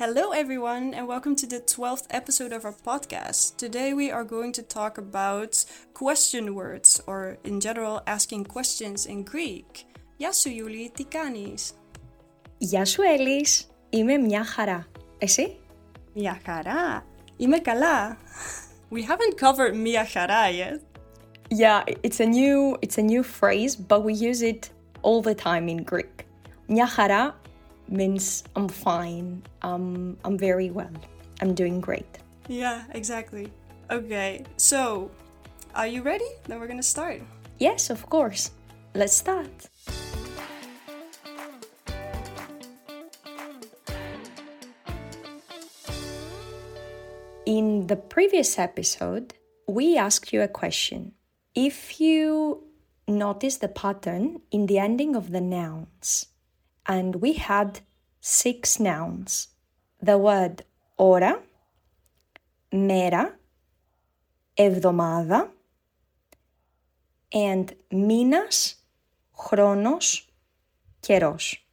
Hello, everyone, and welcome to the 12th episode of our podcast. Today, we are going to talk about question words, or in general, asking questions in Greek. Γεια σου, Ιούλη, τι κάνεις? Γεια σου, Έλλης. Είμαι μια χαρά. Εσύ? Μια χαρά. Είμαι καλά. We haven't covered μια χαρά yet. Yeah, it's a new it's a new phrase, but we use it all the time in Greek. Μια χαρά means I'm fine. I'm I'm very well. I'm doing great. Yeah, exactly. Okay, so are you ready? Then we're gonna start. Yes, of course. Let's start. In the previous episode, we asked you a question. If you notice the pattern in the ending of the nouns, and we had six nouns the word ώρα, μέρα, εβδομάδα, and μήνας, χρόνος, καιρός.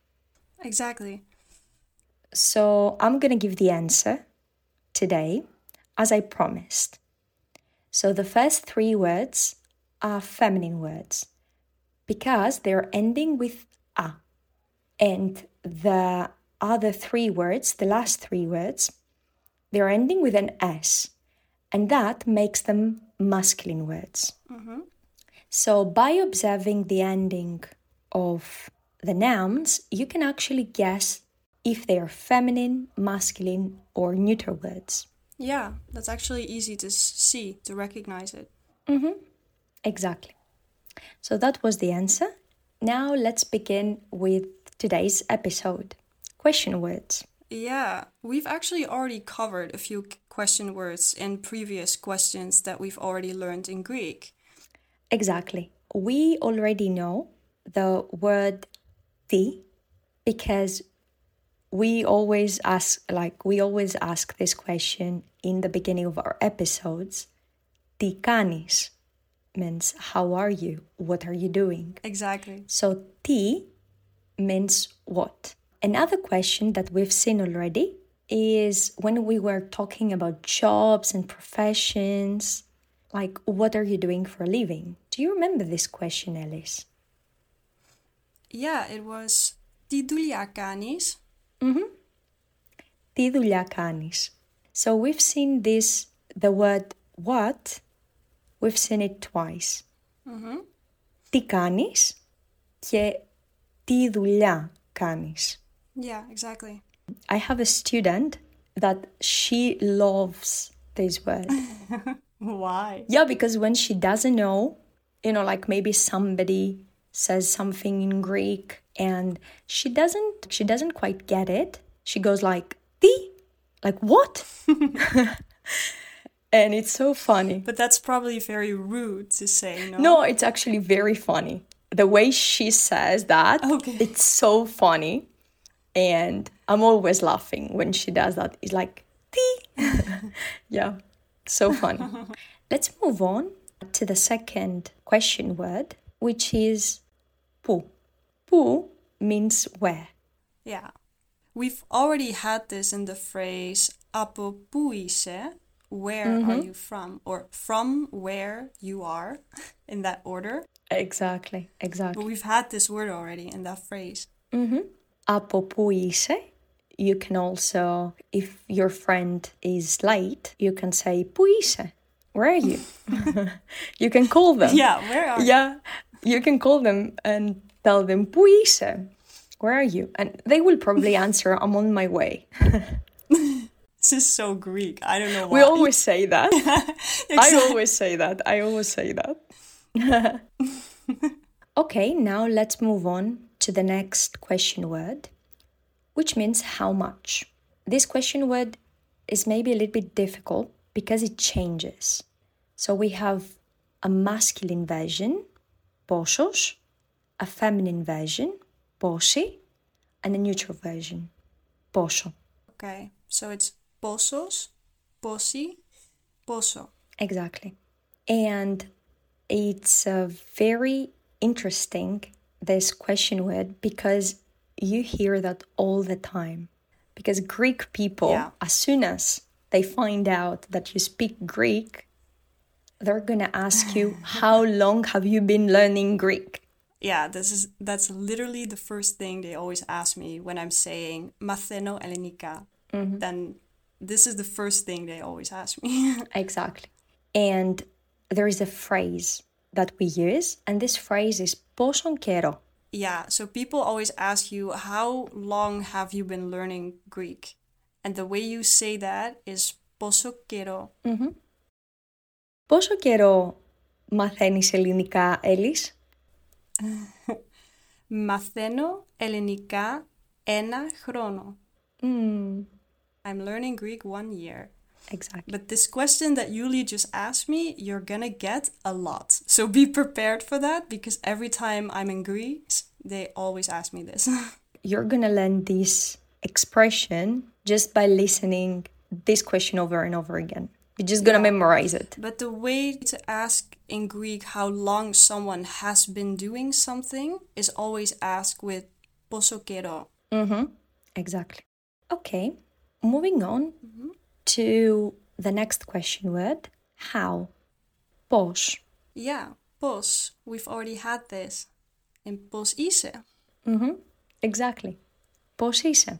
Exactly. So I'm going to give the answer today as I promised. So the first three words are feminine words because they're ending with a. and the other three words, the last three words, they're ending with an S. And that makes them masculine words. Mm-hmm. So by observing the ending of the nouns, you can actually guess if they are feminine, masculine, or neuter words. Yeah, that's actually easy to see, to recognize it. Mm-hmm. Exactly. So that was the answer. Now let's begin with today's episode. Question words. Yeah, we've actually already covered a few k- question words in previous questions that we've already learned in Greek. Exactly. We already know the word the because we always ask like we always ask this question in the beginning of our episodes. Τι κάνεις means how are you? What are you doing? Exactly. So T means what? Another question that we've seen already is when we were talking about jobs and professions, like what are you doing for a living? Do you remember this question, Alice? Yeah, it was Τι δουλειά κάνεις? Τι δουλειά κάνεις? So we've seen this, the word what, we've seen it twice. Τι κάνεις και τι δουλειά κάνεις. Yeah, exactly. I have a student that she loves this word. Why? yeah, because when she doesn't know, you know, like maybe somebody says something in Greek and she doesn't she doesn't quite get it. She goes like, "Ti?" Like what? and it's so funny. But that's probably very rude to say, no? No, it's actually very funny. the way she says that, okay. it's so funny. And I'm always laughing when she does that. It's like, tea. yeah, so funny. Let's move on to the second question word, which is pu. Pu means where. Yeah. We've already had this in the phrase apo puise, where mm-hmm. are you from, or from where you are, in that order. Exactly, exactly. But we've had this word already in that phrase. Mm-hmm. Apopuise. You can also, if your friend is late, you can say puise. Where are you? you can call them. Yeah, where are? Yeah, you? you can call them and tell them puise. Where are you? And they will probably answer, I'm on my way. this is so Greek. I don't know why. We always say that. exactly. I always say that. I always say that. okay, now let's move on to the next question word, which means how much. This question word is maybe a little bit difficult because it changes. So we have a masculine version, posos, a feminine version, posi, and a neutral version, poso. Okay, so it's posos, posi, poso. Exactly. And it's uh, very interesting, this question word, because you hear that all the time. because Greek people, Yeah. as soon as they find out that you speak Greek, they're gonna ask you, How long have you been learning Greek? Yeah, this is that's literally the first thing they always ask me when I'm saying Matheno Elenika. Then this is the first thing they always ask me. Exactly. And there is a phrase that we use, and this phrase is poson kero. Yeah, so people always ask you, how long have you been learning Greek? And the way you say that is poso kero. Mm-hmm. Πόσο καιρό μαθαίνεις ελληνικά, Έλλης? Μαθαίνω ελληνικά ένα χρόνο. Mm. I'm learning Greek one year. Exactly. But this question that Yuli just asked me, you're gonna get a lot. So be prepared for that because every time I'm in Greece, they always ask me this. you're gonna learn this expression just by listening this question over and over again. You're just gonna yeah. memorize it. But the way to ask in Greek how long someone has been doing something is always ask with poso kero. Mhm. Exactly. Okay. Moving on. Mm-hmm to the next question word. How? Πώς. Yeah, πώς. We've already had this. In πώς είσαι. Mm-hmm. Exactly. Πώς είσαι?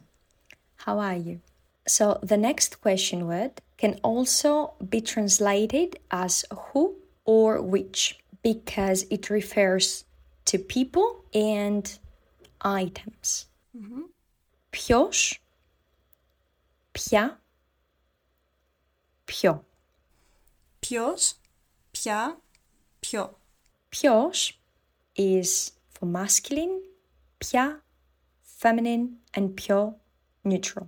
How are you? So the next question word can also be translated as who or which because it refers to people and items. Ποιος, ποια, ποιο. Ποιος, ποια, ποιο. Ποιος is for masculine, ποια feminine, and ποιο neutral.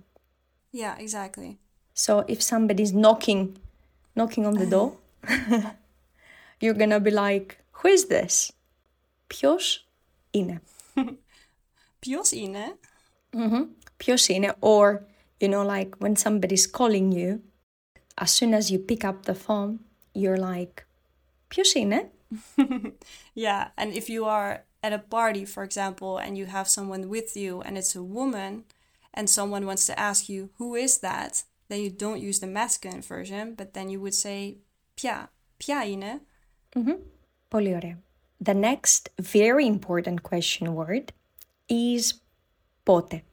Yeah, exactly. So if somebody's knocking, knocking on the door, you're gonna be like, "Who is this?" Ποιος είναι? Ποιος είναι? Ποιος είναι? Or you know, like when somebody's calling you, as soon as you pick up the phone, you're like, "Ποιος είναι?" Yeah, and if you are at a party, for example, and you have someone with you and it's a woman, and someone wants to ask you, who is that? Then you don't use the masculine version, but then you would say, ποια, ποια είναι? Πολύ ωραία. The next very important question word is πότε.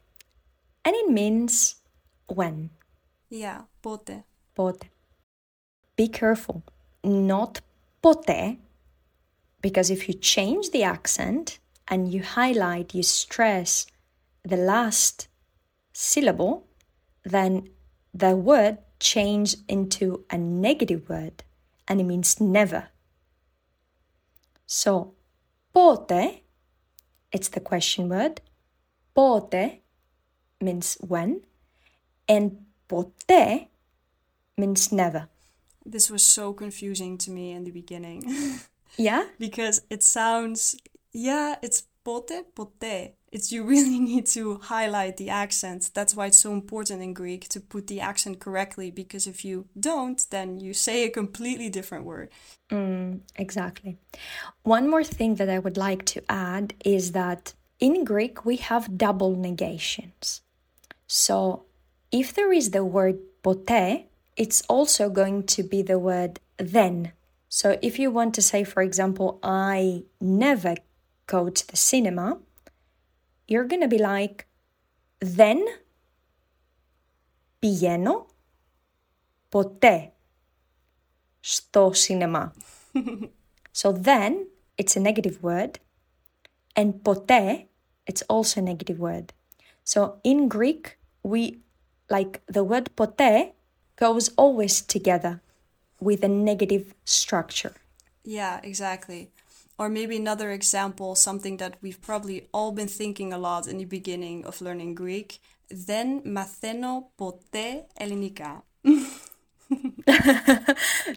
And it means when. Yeah, πότε. Pote. Be careful, not pote, because if you change the accent and you highlight, you stress the last syllable, then the word changes into a negative word and it means never. So, pote, it's the question word. Pote means when, and pote means never. This was so confusing to me in the beginning Yeah? because it sounds, yeah, it's pote, pote. It's you really need to highlight the accent. That's why it's so important in Greek to put the accent correctly because if you don't, then you say a completely different word. Mm, exactly. One more thing that I would like to add is that in Greek we have double negations. So if there is the word pote, it's also going to be the word then. So if you want to say, for example, I never go to the cinema, you're going to be like, then πηγαίνω ποτέ στο σινεμά. so then it's a negative word and ποτέ it's also a negative word. So in Greek we like the word ποτέ goes always together with a negative structure. Yeah, exactly. Or maybe another example, something that we've probably all been thinking a lot in the beginning of learning Greek. Δεν μαθαίνω ποτέ ελληνικά.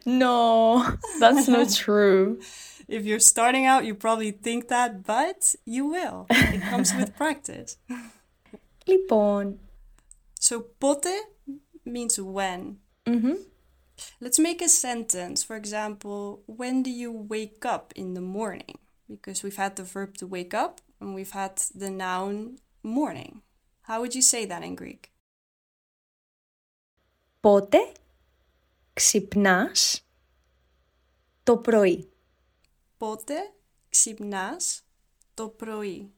No, that's not true. If you're starting out, you probably think that, but you will. It comes with practice. λοιπόν, So, pote means when. Let's make a sentence. For example, when do you wake up in the morning? Because we've had the verb to wake up and we've had the noun morning. How would you say that in Greek? Πότε ξυπνάς το πρωί. Πότε ξυπνάς το πρωί.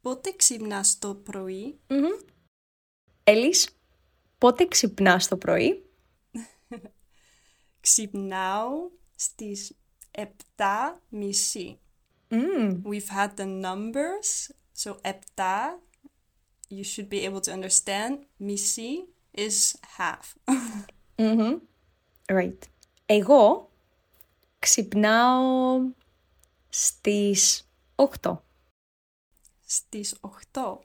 Πότε ξυπνάς το πρωί. Έλλης, Πότε ξυπνάς το πρωί. Ξυπνάω στις 7 μισή. We've had the numbers. So 7, you should be able to understand. Misi is half. Right. Εγώ ξυπνάω στις 8. στις 8.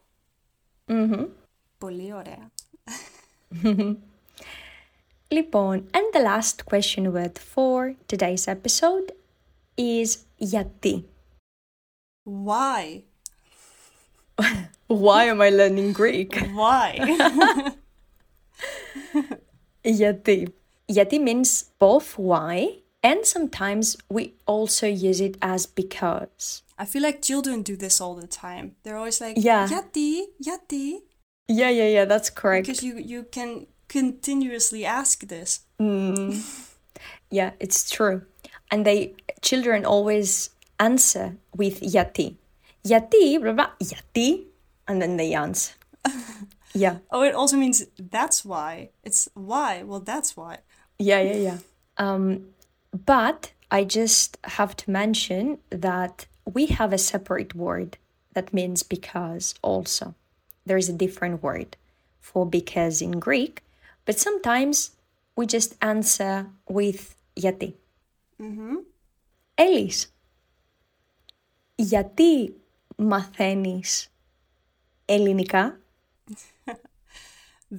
Πολύ ωραία. Λοιπόν, and the last question word for today's episode is γιατί. Why? Why am I learning Greek? Why? γιατί. Γιατί means both why and sometimes we also use it as because. I feel like children do this all the time. They're always like, Yeah. Yati, yati. Yeah, yeah, yeah, that's correct. Because you, you can continuously ask this. Yeah, it's true. And they children always answer with yati. Yati, blah blah, yati, and then they answer. yeah, Oh, it also means that's why. It's why. Well, that's why. yeah, yeah, yeah. Um, but I just have to mention that we have a separate word that means because also There is a different word for because in Greek, but sometimes we just answer with yati. Έλλης, γιατί μαθαίνεις ελληνικά?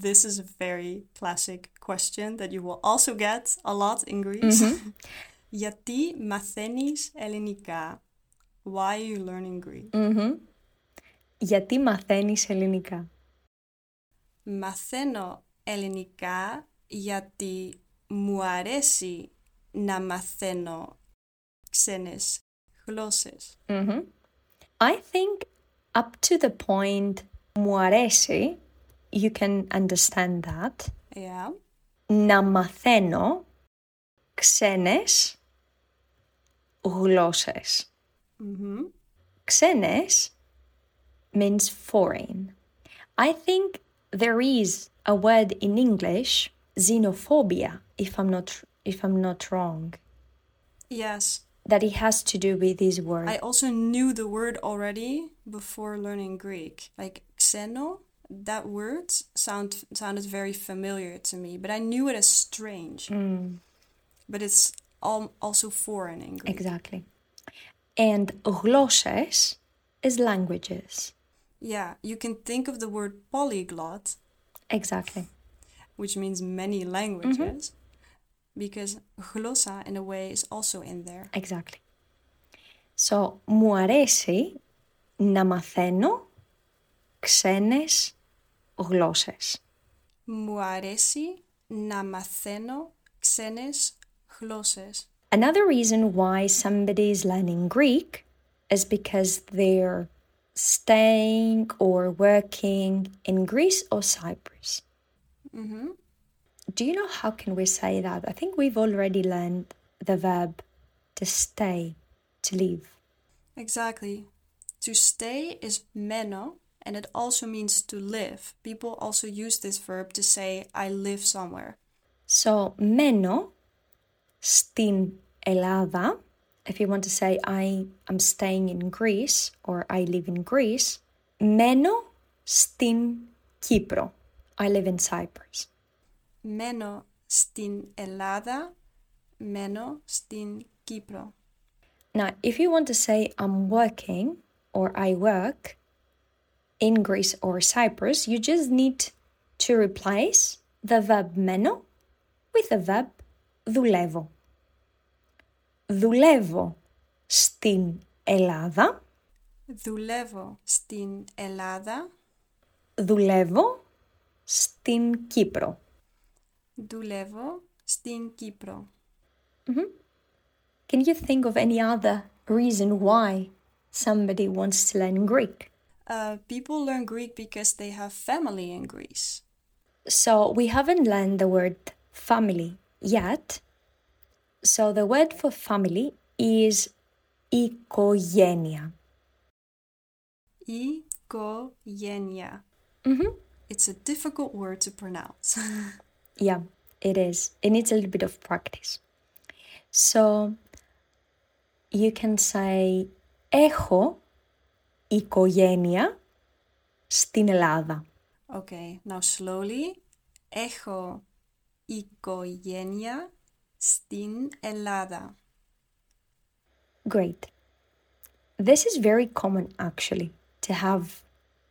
This is a very classic question that you will also get a lot in Greece. Γιατί μαθαίνεις ελληνικά? Why are you learning Greek? Γιατί μαθαίνεις ελληνικά; Μαθαίνω ελληνικά γιατί μου αρέσει να μαθαίνω ξένες γλώσσες. I think up to the point μου αρέσει, you can understand that. Yeah. Να μαθαίνω ξένες γλώσσες. Ξένες means foreign. I think there is a word in English, xenophobia, if I'm not if I'm not wrong. Yes. That it has to do with this word. I also knew the word already before learning Greek. Like xeno, that word sound sounded very familiar to me, but I knew it as strange. Mm. But it's all also foreign in Greek. Exactly. And glosses is languages. Yeah, you can think of the word polyglot, Exactly. which means many languages, because γλώσσα in a way is also in there. Exactly. So, μου αρέσει να μαθαίνω ξένες γλώσσες. Μου αρέσει να μαθαίνω ξένες γλώσσες. Another reason why somebody is learning Greek is because they're staying or working in Greece or Cyprus. Do you know how can we say that? I think we've already learned the verb to stay, to live. Exactly. To stay is meno, and it also means to live. People also use this verb to say, I live somewhere. So, μένω στην Ελλάδα. If you want to say I am staying in Greece or I live in Greece, μένω στην Κύπρο. I live in Cyprus. Μένω στην Ελλάδα, μένω στην Κύπρο. Now, if you want to say I'm working or I work in Greece or Cyprus, you just need to replace the verb μένω with the verb δουλεύω. Δουλεύω στην Ελλάδα, Δουλεύω στην Ελλάδα, δουλεύω στην Κύπρο. δουλεύω στην Κύπρο. Can you think of any other reason why somebody wants to learn Greek? Uh, people learn Greek because they have family in Greece. So we haven't learned the word family yet. So the word for family is οικογένεια. Οικογένεια. Mm-hmm. It's a difficult word to pronounce. Yeah, it is. It needs a little bit of practice. So you can say έχω οικογένεια στην Ελλάδα. okay, now slowly. Έχω οικογένεια στην Ελλάδα. Great. This is very common actually to have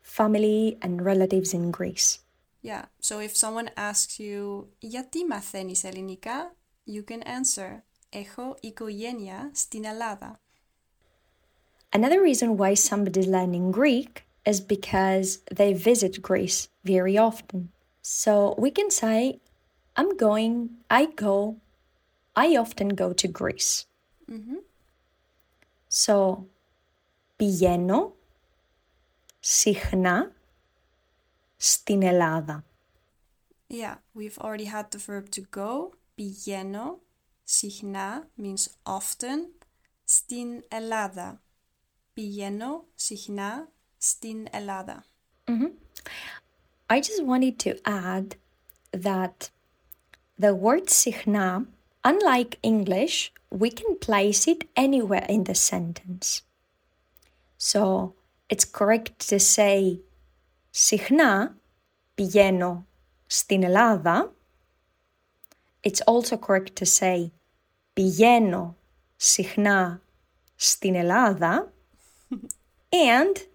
family and relatives in Greece. Yeah, so if someone asks you γιατί μαθαίνεις ελληνικά, you can answer έχω οικογένεια στην Ελλάδα. Another reason why somebody's learning Greek is because they visit Greece very often. So we can say, I'm going, I go, I often go to Greece. So πηγαίνω συχνά στην Ελλάδα. Yeah, we've already had the verb to go. Πηγαίνω, συχνά means often, στην Ελλάδα. Πηγαίνω, συχνά, στην Ελλάδα. I just wanted to add that the word συχνά, unlike English, we can place it anywhere in the sentence. So it's correct to say συχνά πηγαίνω στην Ελλάδα. It's also correct to say πηγαίνω συχνά στην Ελλάδα and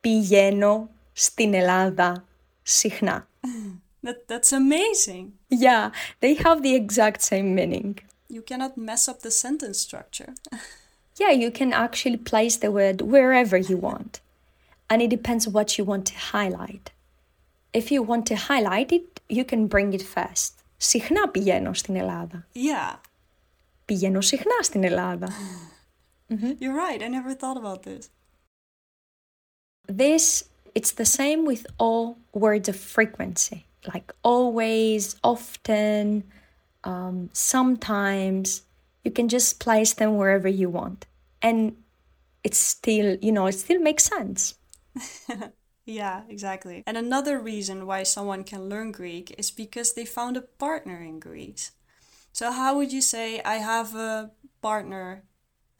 πηγαίνω στην Ελλάδα συχνά. That, that's amazing. Yeah, they have the exact same meaning. You cannot mess up the sentence structure. Yeah, you can actually place the word wherever you want. And it depends what you want to highlight. If you want to highlight it, you can bring it first. Συχνά πηγαίνω στην Ελλάδα. yeah, Πηγαίνω συχνά στην Ελλάδα. you're right. I never thought about this. This, it's the same with all words of frequency, like always, often, um, sometimes. You can just place them wherever you want. And it's still, you know, it still makes sense. yeah, exactly. And another reason why someone can learn Greek is because they found a partner in Greece. So, how would you say I have a partner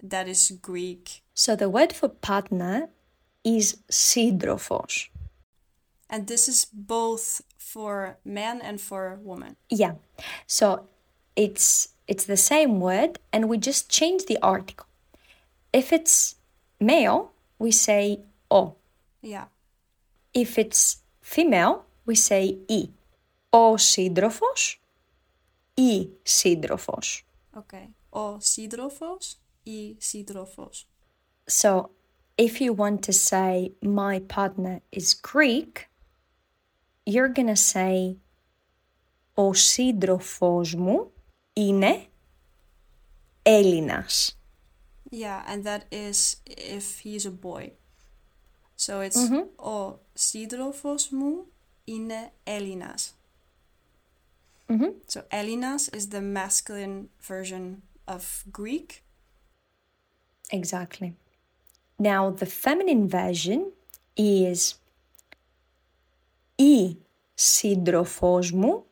that is Greek? So, the word for partner is sidrophos. And this is both for man and for woman. Yeah. So it's it's the same word and we just change the article. If it's male, we say o. Yeah. If it's female, we say η. Ο σύντροφος, η σύντροφος. Okay. Ο σύντροφος ή σύντροφος. So if you want to say my partner is Greek, you're gonna say ο σύντροφός μου είναι Έλληνας. Yeah, and that is if he's a boy. So it's ο σύντροφος μου είναι Έλληνας. So Έλληνας is the masculine version of Greek. Exactly. Now the feminine version is η σύντροφός μου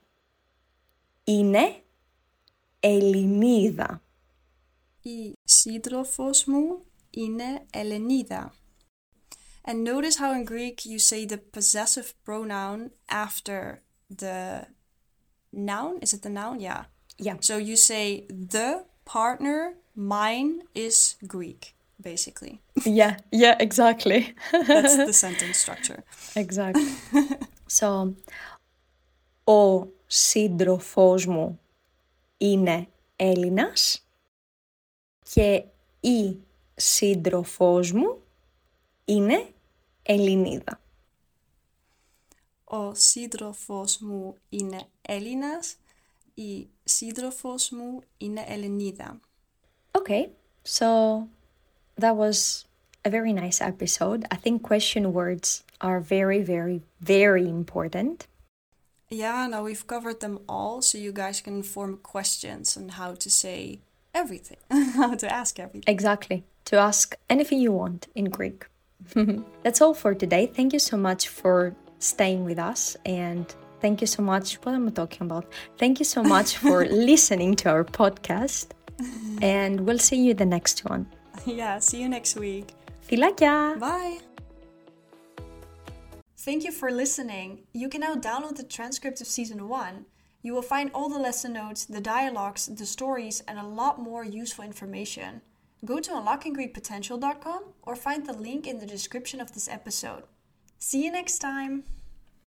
είναι Ελληνίδα. Η σύντροφος μου είναι Ελενίδα. And notice how in Greek you say the possessive pronoun after the noun. Is it the noun? Yeah. Yeah. So you say the partner, mine is Greek, basically. Yeah, yeah, exactly. That's the sentence structure. exactly. so, ο σύντροφός μου είναι Έλληνας και η σύντροφός μου είναι Ελληνίδα. Ο σύντροφος μου είναι Έλληνας, η σύντροφος μου είναι Ελληνίδα. Okay, so that was a very nice episode. I think question words are very, very, very important. Yeah, now we've covered them all, so you guys can form questions on how to say everything, how to ask everything. Exactly. To ask anything you want in Greek. That's all for today. Thank you so much for staying with us and thank you so much. What am I talking about? Thank you so much for listening to our podcast. And we'll see you the next one. Yeah, see you next week. Φιλάκια! Bye. Thank you for listening. You can now download the transcript of season 1. You will find all the lesson notes, the dialogues, the stories, and a lot more useful information. Go to unlockinggreekpotential.com or find the link in the description of this episode. See you next time!